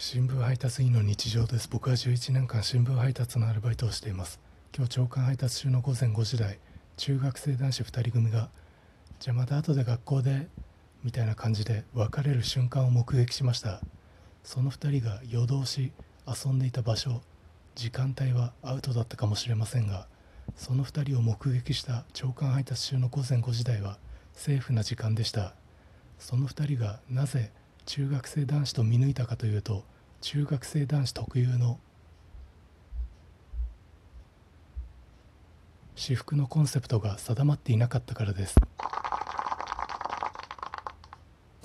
新聞配達員の日常です。僕は11年間新聞配達のアルバイトをしています。今日朝刊配達中の午前5時台中学生男子2人組がじゃあまた後で学校でみたいな感じで別れる瞬間を目撃しました。その2人が夜通し遊んでいた場所時間帯はアウトだったかもしれませんがその2人を目撃した朝刊配達中の午前5時台はセーフな時間でした。その2人がなぜ中学生男子と見抜いたかというと中学生男子特有の私服のコンセプトが定まっていなかったからです。